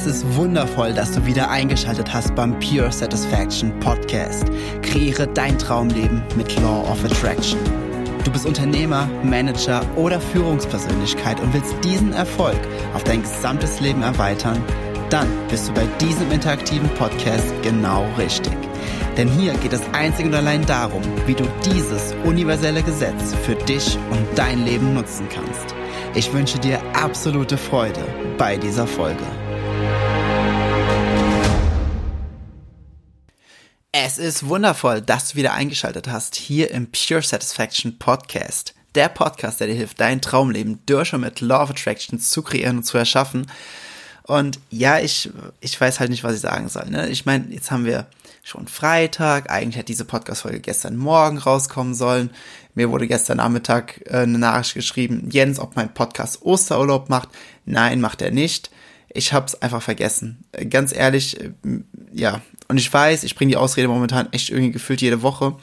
Es ist wundervoll, dass du wieder eingeschaltet hast beim Pure Satisfaction Podcast. Kreiere dein Traumleben mit Law of Attraction. Du bist Unternehmer, Manager oder Führungspersönlichkeit und willst diesen Erfolg auf dein gesamtes Leben erweitern? Dann bist du bei diesem interaktiven Podcast genau richtig. Denn hier geht es einzig und allein darum, wie du dieses universelle Gesetz für dich und dein Leben nutzen kannst. Ich wünsche dir absolute Freude bei dieser Folge. Es ist wundervoll, dass du wieder eingeschaltet hast hier im Pure Satisfaction Podcast. Der Podcast, der dir hilft, dein Traumleben durch und mit Law of Attraction zu kreieren und zu erschaffen. Und ja, ich, ich weiß halt nicht, was ich sagen soll. Ne? Ich meine, jetzt haben wir schon Freitag. Eigentlich hätte diese Podcast-Folge gestern Morgen rauskommen sollen. Mir wurde gestern Nachmittag äh, eine Nachricht geschrieben, Jens, ob mein Podcast Osterurlaub macht. Nein, macht er nicht. Ich hab's einfach vergessen. Äh, ganz ehrlich, äh, ja. Und ich weiß, ich bringe die Ausrede momentan echt irgendwie gefühlt jede Woche.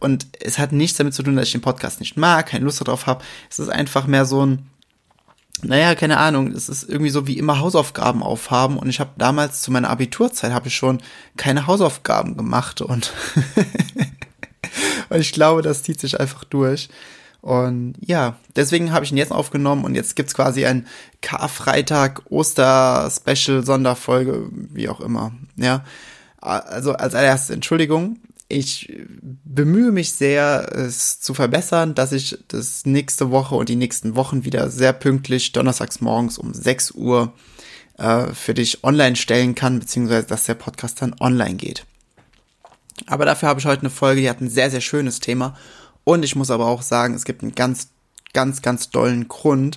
Und es hat nichts damit zu tun, dass ich den Podcast nicht mag, keine Lust darauf habe. Es ist einfach mehr so ein, naja, keine Ahnung, es ist irgendwie so wie immer Hausaufgaben aufhaben und ich habe damals zu meiner Abiturzeit habe ich schon keine Hausaufgaben gemacht und, und ich glaube, das zieht sich einfach durch. Und ja, deswegen habe ich ihn jetzt aufgenommen und jetzt gibt's quasi ein Karfreitag, Oster-Special, Sonderfolge, wie auch immer. Ja, also als allererstes Entschuldigung, ich bemühe mich sehr, es zu verbessern, dass ich das nächste Woche und die nächsten Wochen wieder sehr pünktlich donnerstags morgens um 6 Uhr äh, für dich online stellen kann, beziehungsweise dass der Podcast dann online geht. Aber dafür habe ich heute eine Folge, die hat ein sehr, sehr schönes Thema. Und ich muss aber auch sagen, es gibt einen ganz, ganz, ganz dollen Grund,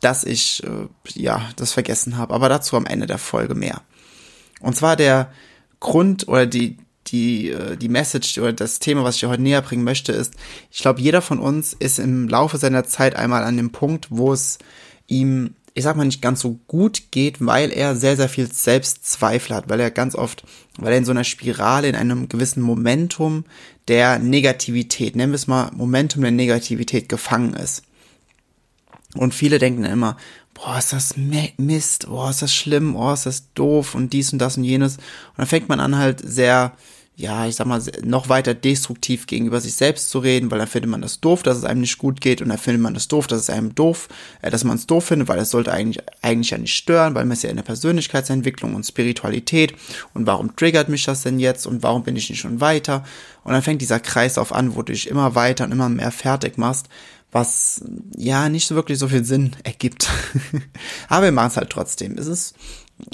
dass ich, äh, ja, das vergessen habe. Aber dazu am Ende der Folge mehr. Und zwar der Grund oder die, die, äh, die Message oder das Thema, was ich dir heute näher bringen möchte, ist, ich glaube, jeder von uns ist im Laufe seiner Zeit einmal an dem Punkt, wo es ihm, ich sag mal, nicht ganz so gut geht, weil er sehr, sehr viel Selbstzweifel hat, weil er ganz oft, weil er in so einer Spirale, in einem gewissen Momentum der Negativität, nennen wir es mal Momentum der Negativität gefangen ist. Und viele denken immer, boah, ist das Mist, boah, ist das schlimm, boah, ist das doof und dies und das und jenes. Und dann fängt man an halt sehr ja, ich sag mal, noch weiter destruktiv gegenüber sich selbst zu reden, weil dann findet man das doof, dass es einem nicht gut geht und dann findet man das doof, dass es einem doof, äh, dass man es doof findet, weil es sollte eigentlich, eigentlich ja nicht stören, weil man ist ja in der Persönlichkeitsentwicklung und Spiritualität und warum triggert mich das denn jetzt und warum bin ich nicht schon weiter? Und dann fängt dieser Kreislauf an, wo du dich immer weiter und immer mehr fertig machst, was ja nicht wirklich so viel Sinn ergibt. Aber wir machen es halt trotzdem. Es ist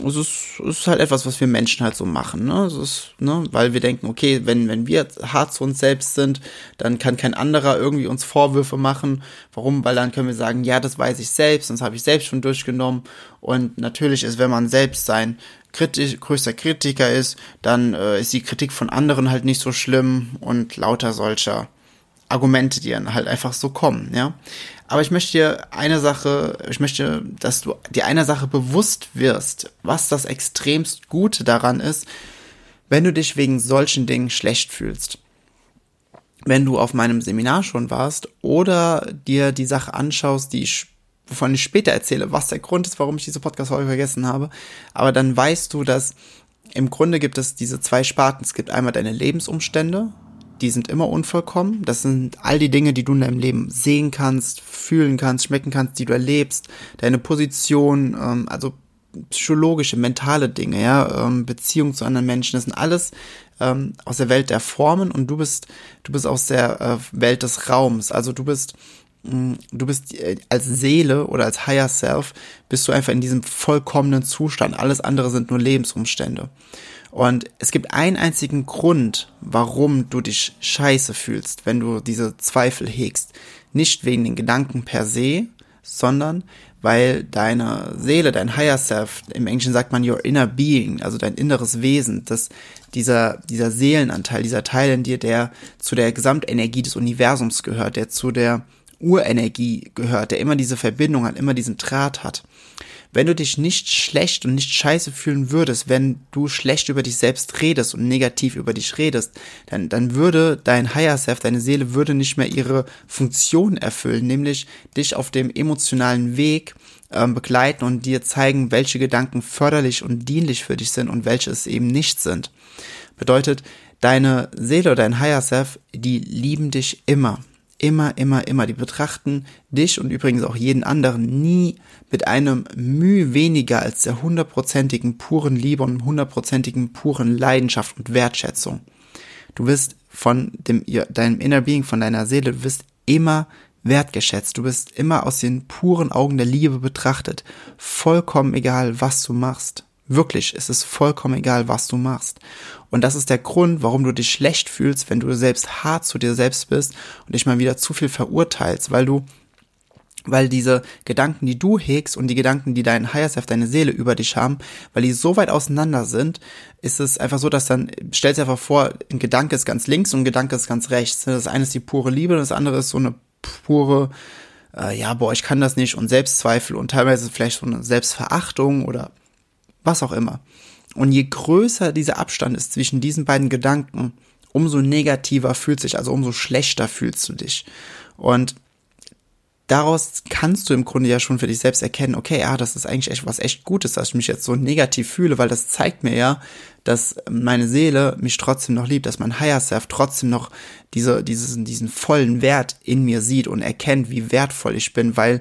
es ist, es ist halt etwas, was wir Menschen halt so machen, ne? Es ist, ne, weil wir denken, okay, wenn, wenn wir hart zu uns selbst sind, dann kann kein anderer irgendwie uns Vorwürfe machen. Warum? Weil dann können wir sagen, ja, das weiß ich selbst, das habe ich selbst schon durchgenommen. Und natürlich ist, wenn man selbst sein kritisch, größter Kritiker ist, dann äh, ist die Kritik von anderen halt nicht so schlimm und lauter solcher Argumente, die dann halt einfach so kommen, ja. Aber ich möchte dir eine Sache, ich möchte, dass du dir einer Sache bewusst wirst, was das extremst Gute daran ist, wenn du dich wegen solchen Dingen schlecht fühlst. Wenn du auf meinem Seminar schon warst oder dir die Sache anschaust, die ich, wovon ich später erzähle, was der Grund ist, warum ich diese Podcast-Folge vergessen habe, aber dann weißt du, dass im Grunde gibt es diese zwei Sparten. Es gibt einmal deine Lebensumstände, die sind immer unvollkommen. Das sind all die Dinge, die du in deinem Leben sehen kannst, fühlen kannst, schmecken kannst, die du erlebst, deine Position, ähm, also psychologische, mentale Dinge, ja, ähm, Beziehung zu anderen Menschen, das sind alles ähm, aus der Welt der Formen und du bist, du bist aus der äh, Welt des Raums. Also du bist mm, du bist äh, als Seele oder als Higher Self bist du einfach in diesem vollkommenen Zustand. Alles andere sind nur Lebensumstände. Und es gibt einen einzigen Grund, warum du dich scheiße fühlst, wenn du diese Zweifel hegst. Nicht wegen den Gedanken per se, sondern weil deine Seele, dein Higher Self, im Englischen sagt man your inner being, also dein inneres Wesen, das, dieser, dieser Seelenanteil, dieser Teil in dir, der zu der Gesamtenergie des Universums gehört, der zu der Urenergie gehört, der immer diese Verbindung hat, immer diesen Draht hat. Wenn du dich nicht schlecht und nicht scheiße fühlen würdest, wenn du schlecht über dich selbst redest und negativ über dich redest, dann, dann würde dein Higher Self, deine Seele würde nicht mehr ihre Funktion erfüllen, nämlich dich auf dem emotionalen Weg ähm, begleiten und dir zeigen, welche Gedanken förderlich und dienlich für dich sind und welche es eben nicht sind. Bedeutet, deine Seele oder dein Higher Self, die lieben dich immer. Immer, immer, immer. Die betrachten dich und übrigens auch jeden anderen nie mit einem Mühe weniger als der hundertprozentigen puren Liebe und hundertprozentigen puren Leidenschaft und Wertschätzung. Du wirst von dem, deinem Inner Being, von deiner Seele, du wirst immer wertgeschätzt. Du bist immer aus den puren Augen der Liebe betrachtet. Vollkommen egal, was du machst. Wirklich, es ist vollkommen egal, was du machst. Und das ist der Grund, warum du dich schlecht fühlst, wenn du selbst hart zu dir selbst bist und dich mal wieder zu viel verurteilst, weil du weil diese Gedanken, die du hegst und die Gedanken, die dein Higher Self, deine Seele über dich haben, weil die so weit auseinander sind, ist es einfach so, dass dann, stell dir einfach vor, ein Gedanke ist ganz links und ein Gedanke ist ganz rechts. Das eine ist die pure Liebe, das andere ist so eine pure, äh, ja, boah, ich kann das nicht und Selbstzweifel und teilweise vielleicht so eine Selbstverachtung oder was auch immer. Und je größer dieser Abstand ist zwischen diesen beiden Gedanken, umso negativer fühlt sich, also umso schlechter fühlst du dich. Und daraus kannst du im Grunde ja schon für dich selbst erkennen, okay, ja, das ist eigentlich echt was echt Gutes, dass ich mich jetzt so negativ fühle, weil das zeigt mir ja, dass meine Seele mich trotzdem noch liebt, dass mein Higher Self trotzdem noch diese, diesen, diesen vollen Wert in mir sieht und erkennt, wie wertvoll ich bin, weil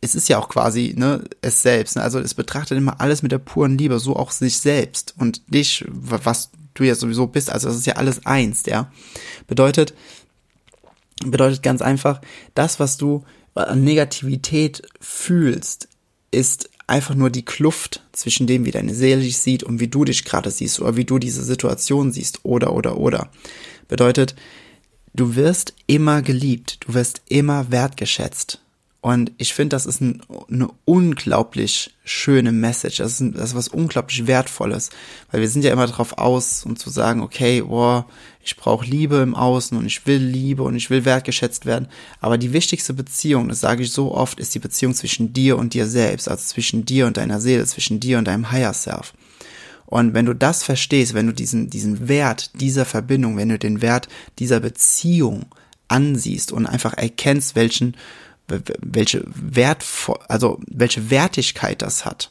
es ist ja auch quasi ne, es selbst. Ne? Also es betrachtet immer alles mit der puren Liebe, so auch sich selbst und dich, was du ja sowieso bist. Also es ist ja alles eins, ja. Bedeutet, bedeutet ganz einfach, das, was du an Negativität fühlst, ist einfach nur die Kluft zwischen dem, wie deine Seele dich sieht und wie du dich gerade siehst oder wie du diese Situation siehst oder oder oder. Bedeutet, du wirst immer geliebt, du wirst immer wertgeschätzt. Und ich finde, das ist ein, eine unglaublich schöne Message. Das ist, ein, das ist was unglaublich Wertvolles. Weil wir sind ja immer darauf aus, um zu sagen, okay, boah, ich brauche Liebe im Außen und ich will Liebe und ich will wertgeschätzt werden. Aber die wichtigste Beziehung, das sage ich so oft, ist die Beziehung zwischen dir und dir selbst. Also zwischen dir und deiner Seele, zwischen dir und deinem Higher Self. Und wenn du das verstehst, wenn du diesen, diesen Wert dieser Verbindung, wenn du den Wert dieser Beziehung ansiehst und einfach erkennst, welchen welche Wert, also welche Wertigkeit das hat,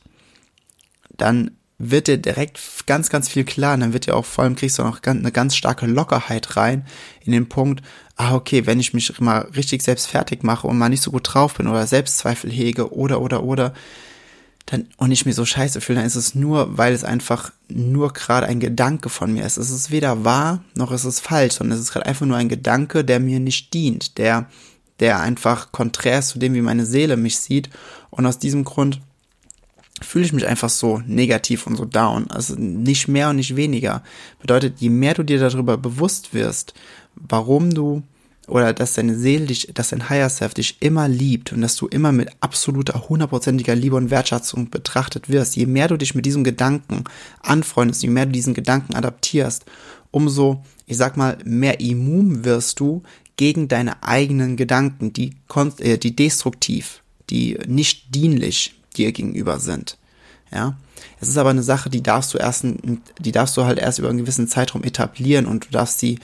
dann wird dir direkt ganz, ganz viel klar. Und dann wird dir auch vor allem kriegst du noch eine ganz starke Lockerheit rein in den Punkt, ah, okay, wenn ich mich mal richtig selbst fertig mache und mal nicht so gut drauf bin oder Selbstzweifel hege oder, oder, oder, dann, und ich mir so scheiße fühle, dann ist es nur, weil es einfach nur gerade ein Gedanke von mir ist. Es ist weder wahr, noch ist es falsch, sondern es ist gerade einfach nur ein Gedanke, der mir nicht dient, der der einfach konträr ist zu dem, wie meine Seele mich sieht. Und aus diesem Grund fühle ich mich einfach so negativ und so down. Also nicht mehr und nicht weniger. Bedeutet, je mehr du dir darüber bewusst wirst, warum du oder dass deine Seele dich, dass dein Higher Self dich immer liebt und dass du immer mit absoluter, hundertprozentiger Liebe und Wertschätzung betrachtet wirst, je mehr du dich mit diesem Gedanken anfreundest, je mehr du diesen Gedanken adaptierst, umso, ich sag mal, mehr immun wirst du gegen deine eigenen Gedanken, die, äh, die destruktiv, die nicht dienlich dir gegenüber sind. Ja, es ist aber eine Sache, die darfst du erst, die darfst du halt erst über einen gewissen Zeitraum etablieren und du darfst sie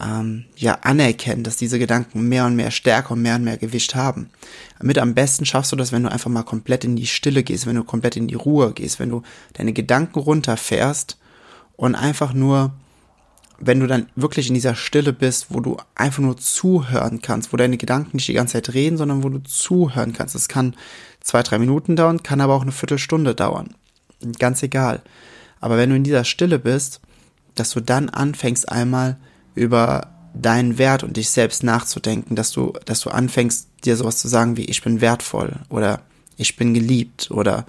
ähm, ja anerkennen, dass diese Gedanken mehr und mehr Stärke und mehr und mehr Gewicht haben. Damit am besten schaffst du das, wenn du einfach mal komplett in die Stille gehst, wenn du komplett in die Ruhe gehst, wenn du deine Gedanken runterfährst und einfach nur wenn du dann wirklich in dieser Stille bist, wo du einfach nur zuhören kannst, wo deine Gedanken nicht die ganze Zeit reden, sondern wo du zuhören kannst. Es kann zwei, drei Minuten dauern, kann aber auch eine Viertelstunde dauern. Ganz egal. Aber wenn du in dieser Stille bist, dass du dann anfängst einmal über deinen Wert und dich selbst nachzudenken, dass du, dass du anfängst, dir sowas zu sagen wie ich bin wertvoll oder ich bin geliebt oder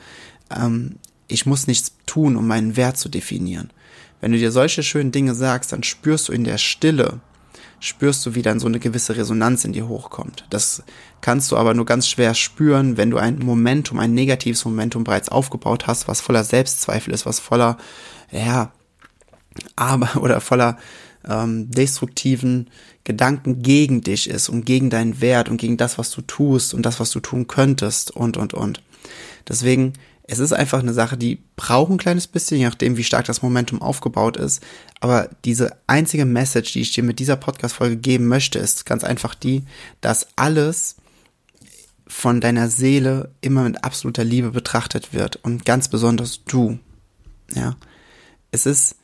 ähm, ich muss nichts tun, um meinen Wert zu definieren. Wenn du dir solche schönen Dinge sagst, dann spürst du in der Stille, spürst du, wie dann so eine gewisse Resonanz in dir hochkommt. Das kannst du aber nur ganz schwer spüren, wenn du ein Momentum, ein negatives Momentum bereits aufgebaut hast, was voller Selbstzweifel ist, was voller, ja, aber oder voller ähm, destruktiven Gedanken gegen dich ist und gegen deinen Wert und gegen das, was du tust und das, was du tun könntest und und und. Deswegen es ist einfach eine Sache, die braucht ein kleines bisschen, je nachdem, wie stark das Momentum aufgebaut ist. Aber diese einzige Message, die ich dir mit dieser Podcast-Folge geben möchte, ist ganz einfach die, dass alles von deiner Seele immer mit absoluter Liebe betrachtet wird und ganz besonders du. Ja. Es ist,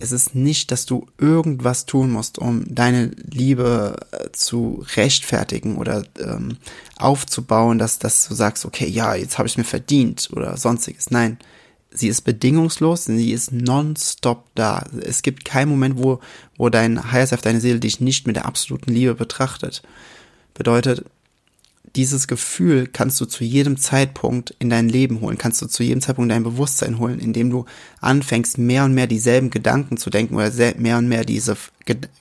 es ist nicht, dass du irgendwas tun musst, um deine Liebe äh, zu rechtfertigen oder ähm, aufzubauen, dass, dass du sagst, okay, ja, jetzt habe ich mir verdient oder sonstiges. Nein, sie ist bedingungslos, sie ist nonstop da. Es gibt keinen Moment, wo, wo dein Higher Self, deine Seele dich nicht mit der absoluten Liebe betrachtet. Bedeutet, dieses Gefühl kannst du zu jedem Zeitpunkt in dein Leben holen, kannst du zu jedem Zeitpunkt dein Bewusstsein holen, indem du anfängst, mehr und mehr dieselben Gedanken zu denken oder mehr und mehr diese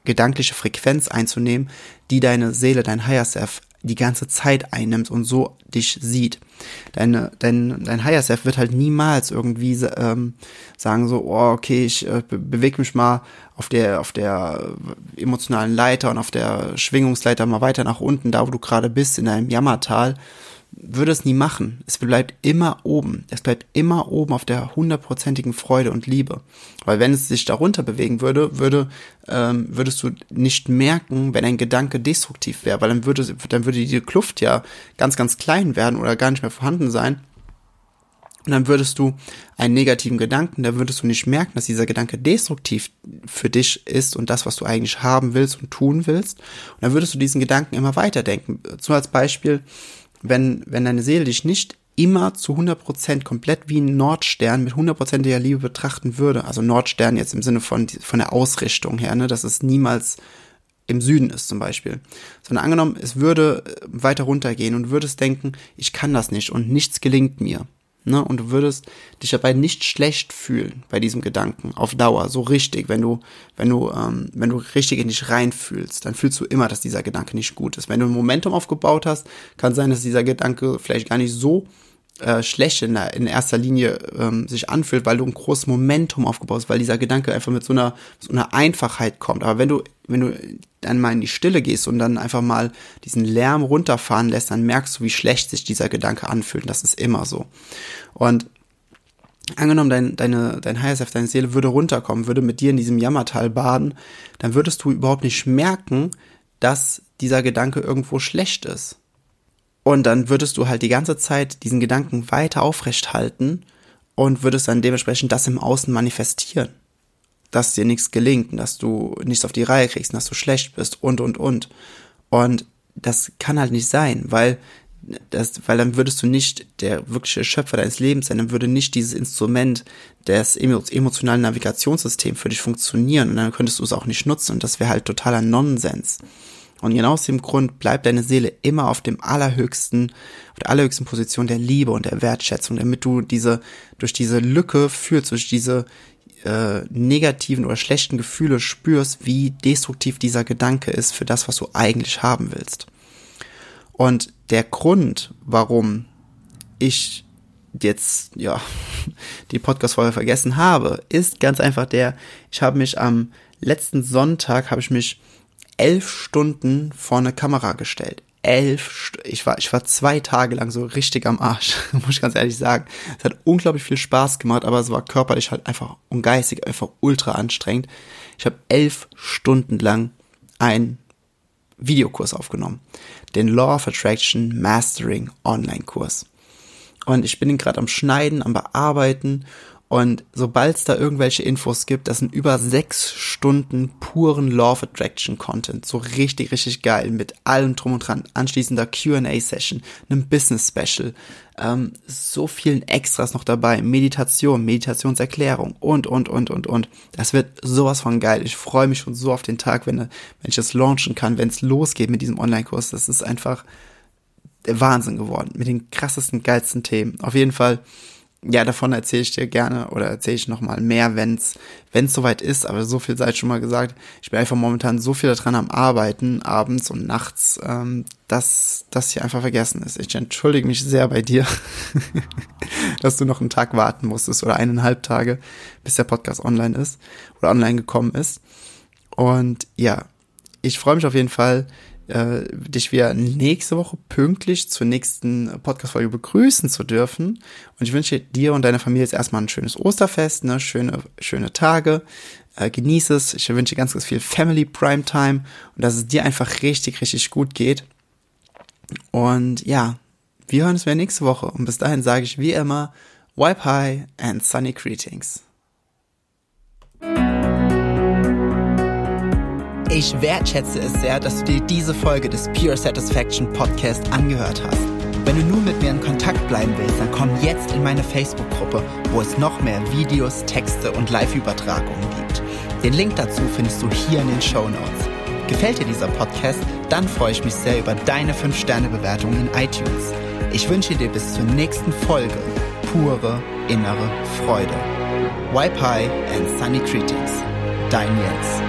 gedankliche Frequenz einzunehmen, die deine Seele, dein Higher Self die ganze Zeit einnimmt und so dich sieht. Deine, dein, dein Higher Self wird halt niemals irgendwie ähm, sagen so, oh, okay, ich äh, bewege mich mal auf der, auf der emotionalen Leiter und auf der Schwingungsleiter mal weiter nach unten, da wo du gerade bist, in deinem Jammertal würde es nie machen. Es bleibt immer oben. Es bleibt immer oben auf der hundertprozentigen Freude und Liebe. Weil wenn es sich darunter bewegen würde, würde ähm, würdest du nicht merken, wenn ein Gedanke destruktiv wäre, weil dann würde dann würde die Kluft ja ganz ganz klein werden oder gar nicht mehr vorhanden sein. Und dann würdest du einen negativen Gedanken, da würdest du nicht merken, dass dieser Gedanke destruktiv für dich ist und das, was du eigentlich haben willst und tun willst. Und dann würdest du diesen Gedanken immer weiterdenken. So als Beispiel, wenn, wenn deine Seele dich nicht immer zu 100% komplett wie ein Nordstern mit 100%iger Liebe betrachten würde, also Nordstern jetzt im Sinne von, von der Ausrichtung her, ne, dass es niemals im Süden ist zum Beispiel, sondern angenommen, es würde weiter runtergehen und würdest denken, ich kann das nicht und nichts gelingt mir, Ne? Und du würdest dich dabei nicht schlecht fühlen bei diesem Gedanken auf Dauer, so richtig, wenn du, wenn du, ähm, wenn du richtig in dich reinfühlst, dann fühlst du immer, dass dieser Gedanke nicht gut ist. Wenn du ein Momentum aufgebaut hast, kann sein, dass dieser Gedanke vielleicht gar nicht so äh, schlecht in, in erster Linie ähm, sich anfühlt, weil du ein großes Momentum aufgebaut hast, weil dieser Gedanke einfach mit so einer, so einer Einfachheit kommt. Aber wenn du, wenn du dann mal in die Stille gehst und dann einfach mal diesen Lärm runterfahren lässt, dann merkst du, wie schlecht sich dieser Gedanke anfühlt. Und das ist immer so. Und angenommen, dein, deine, dein Higher Self, deine Seele würde runterkommen, würde mit dir in diesem Jammertal baden, dann würdest du überhaupt nicht merken, dass dieser Gedanke irgendwo schlecht ist. Und dann würdest du halt die ganze Zeit diesen Gedanken weiter aufrecht halten und würdest dann dementsprechend das im Außen manifestieren. Dass dir nichts gelingt, dass du nichts auf die Reihe kriegst, dass du schlecht bist und, und, und. Und das kann halt nicht sein, weil das, weil dann würdest du nicht der wirkliche Schöpfer deines Lebens sein, dann würde nicht dieses Instrument des emotionalen Navigationssystems für dich funktionieren und dann könntest du es auch nicht nutzen und das wäre halt totaler Nonsens. Und genau aus dem Grund bleibt deine Seele immer auf dem allerhöchsten, auf der allerhöchsten Position der Liebe und der Wertschätzung, damit du diese, durch diese Lücke fühlst, durch diese äh, negativen oder schlechten Gefühle spürst, wie destruktiv dieser Gedanke ist für das, was du eigentlich haben willst. Und der Grund, warum ich jetzt, ja, die Podcast-Folge vergessen habe, ist ganz einfach der, ich habe mich am letzten Sonntag, habe ich mich elf Stunden vor eine Kamera gestellt. Elf, St ich war, ich war zwei Tage lang so richtig am Arsch, muss ich ganz ehrlich sagen. Es hat unglaublich viel Spaß gemacht, aber es war körperlich halt einfach und geistig einfach ultra anstrengend. Ich habe elf Stunden lang einen Videokurs aufgenommen. Den Law of Attraction Mastering Online Kurs. Und ich bin gerade am Schneiden, am Bearbeiten und sobald es da irgendwelche Infos gibt, das sind über sechs Stunden puren Law of Attraction Content. So richtig, richtig geil. Mit allem drum und dran. Anschließender Q&A-Session, einem Business-Special. Ähm, so vielen Extras noch dabei. Meditation, Meditationserklärung und, und, und, und, und. Das wird sowas von geil. Ich freue mich schon so auf den Tag, wenn, wenn ich das launchen kann, wenn es losgeht mit diesem Online-Kurs. Das ist einfach der Wahnsinn geworden. Mit den krassesten, geilsten Themen. Auf jeden Fall ja, davon erzähle ich dir gerne oder erzähle ich nochmal mehr, wenn's wenn's soweit ist. Aber so viel sei schon mal gesagt. Ich bin einfach momentan so viel daran am Arbeiten, abends und nachts, ähm, dass das hier einfach vergessen ist. Ich entschuldige mich sehr bei dir, dass du noch einen Tag warten musstest oder eineinhalb Tage, bis der Podcast online ist oder online gekommen ist. Und ja, ich freue mich auf jeden Fall, äh, dich wieder nächste Woche pünktlich zur nächsten Podcast-Folge begrüßen zu dürfen. Und ich wünsche dir und deiner Familie jetzt erstmal ein schönes Osterfest, ne? schöne, schöne Tage. Äh, genieß es. Ich wünsche dir ganz, ganz viel Family Prime Time und dass es dir einfach richtig, richtig gut geht. Und ja, wir hören uns wieder nächste Woche. Und bis dahin sage ich wie immer, wipe high and sunny greetings. Ich wertschätze es sehr, dass du dir diese Folge des Pure Satisfaction Podcast angehört hast. Wenn du nun mit mir in Kontakt bleiben willst, dann komm jetzt in meine Facebook-Gruppe, wo es noch mehr Videos, Texte und Live-Übertragungen gibt. Den Link dazu findest du hier in den Show Notes. Gefällt dir dieser Podcast? Dann freue ich mich sehr über deine 5-Sterne-Bewertung in iTunes. Ich wünsche dir bis zur nächsten Folge pure innere Freude. High and Sunny Greetings. Dein Jens.